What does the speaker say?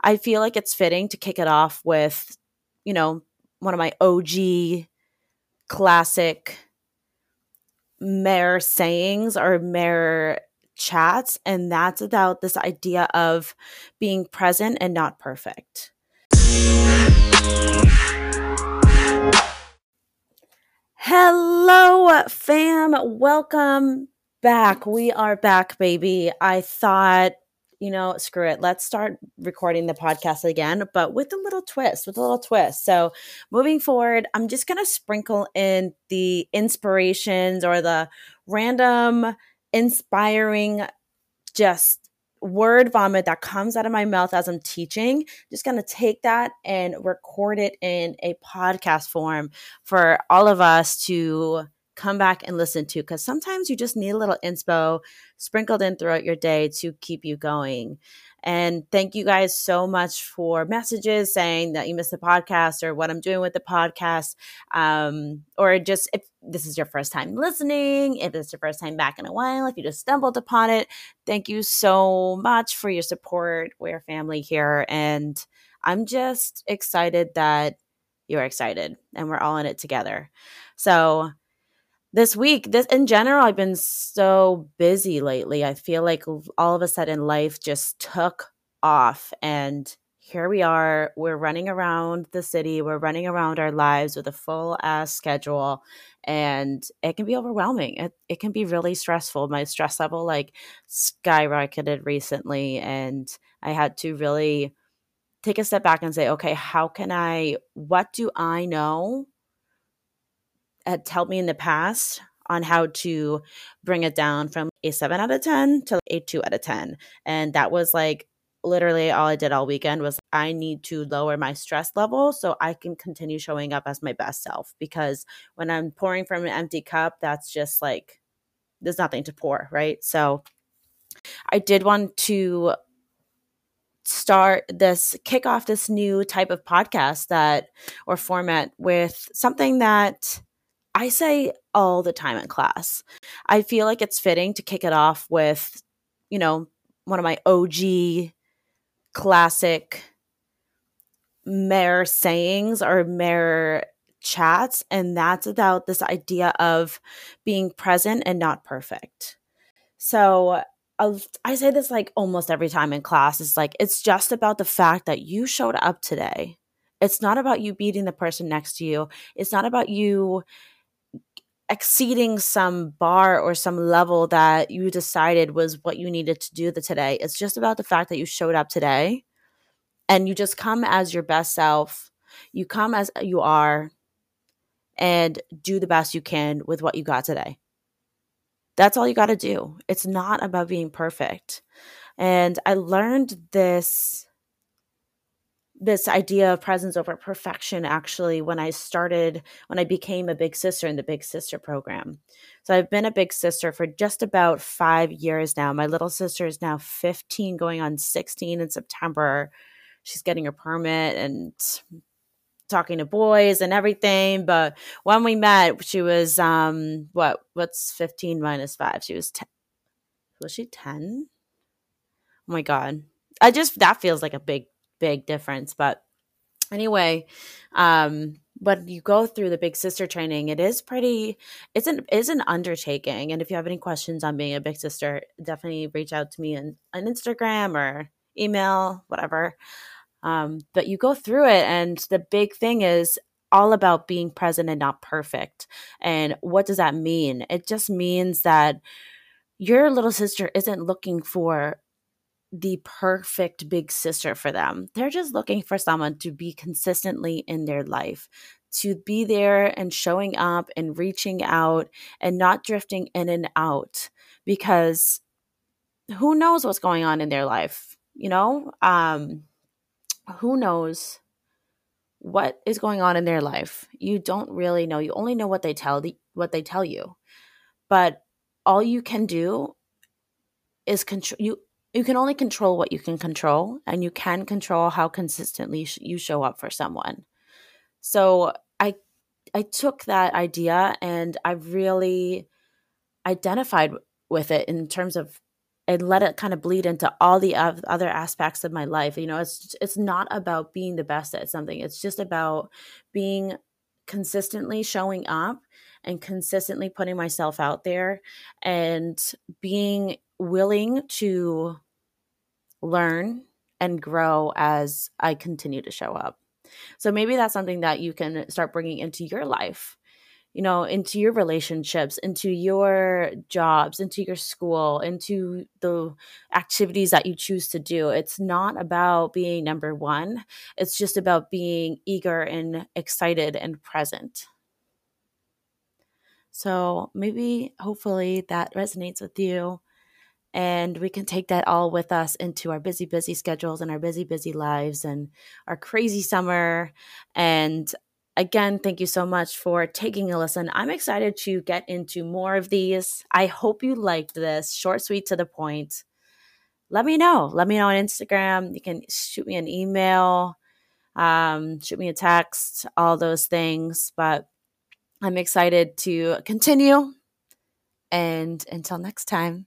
I feel like it's fitting to kick it off with, you know, one of my OG classic mayor sayings or mayor chats. And that's about this idea of being present and not perfect. Hello, fam. Welcome back. We are back, baby. I thought, you know, screw it. Let's start recording the podcast again, but with a little twist, with a little twist. So, moving forward, I'm just going to sprinkle in the inspirations or the random, inspiring, just word vomit that comes out of my mouth as I'm teaching, just going to take that and record it in a podcast form for all of us to come back and listen to because sometimes you just need a little inspo sprinkled in throughout your day to keep you going. And thank you guys so much for messages saying that you missed the podcast or what I'm doing with the podcast. Um, or just if this is your first time listening, if it's your first time back in a while, if you just stumbled upon it, thank you so much for your support. We're family here. And I'm just excited that you're excited and we're all in it together. So, this week this in general i've been so busy lately. I feel like all of a sudden life just took off and here we are. We're running around the city. We're running around our lives with a full ass schedule and it can be overwhelming. It, it can be really stressful. My stress level like skyrocketed recently and i had to really take a step back and say okay how can i what do i know had helped me in the past on how to bring it down from a 7 out of 10 to a 2 out of 10 and that was like literally all i did all weekend was i need to lower my stress level so i can continue showing up as my best self because when i'm pouring from an empty cup that's just like there's nothing to pour right? So i did want to start this kick off this new type of podcast that or format with something that I say all the time in class. I feel like it's fitting to kick it off with, you know, one of my OG classic mayor sayings or mayor chats. And that's about this idea of being present and not perfect. So I'll, I say this like almost every time in class. It's like, it's just about the fact that you showed up today. It's not about you beating the person next to you. It's not about you exceeding some bar or some level that you decided was what you needed to do the today. It's just about the fact that you showed up today and you just come as your best self. You come as you are and do the best you can with what you got today. That's all you got to do. It's not about being perfect. And I learned this this idea of presence over perfection actually when I started, when I became a big sister in the Big Sister program. So I've been a big sister for just about five years now. My little sister is now 15, going on 16 in September. She's getting her permit and talking to boys and everything. But when we met, she was, um, what, what's 15 minus five? She was 10. Was she 10? Oh my God. I just, that feels like a big big difference. But anyway, um, when you go through the big sister training, it is pretty it's an is an undertaking. And if you have any questions on being a big sister, definitely reach out to me on, on Instagram or email, whatever. Um, but you go through it and the big thing is all about being present and not perfect. And what does that mean? It just means that your little sister isn't looking for the perfect big sister for them. They're just looking for someone to be consistently in their life, to be there and showing up and reaching out and not drifting in and out because who knows what's going on in their life, you know? Um who knows what is going on in their life? You don't really know. You only know what they tell the what they tell you. But all you can do is control you you can only control what you can control and you can control how consistently you show up for someone so i i took that idea and i really identified with it in terms of and let it kind of bleed into all the other aspects of my life. You know, it's it's not about being the best at something. It's just about being consistently showing up and consistently putting myself out there and being willing to learn and grow as I continue to show up. So maybe that's something that you can start bringing into your life you know, into your relationships, into your jobs, into your school, into the activities that you choose to do. It's not about being number one, it's just about being eager and excited and present. So maybe, hopefully, that resonates with you. And we can take that all with us into our busy, busy schedules and our busy, busy lives and our crazy summer and Again, thank you so much for taking a listen. I'm excited to get into more of these. I hope you liked this short, sweet, to the point. Let me know. Let me know on Instagram. You can shoot me an email, um, shoot me a text, all those things. But I'm excited to continue. And until next time,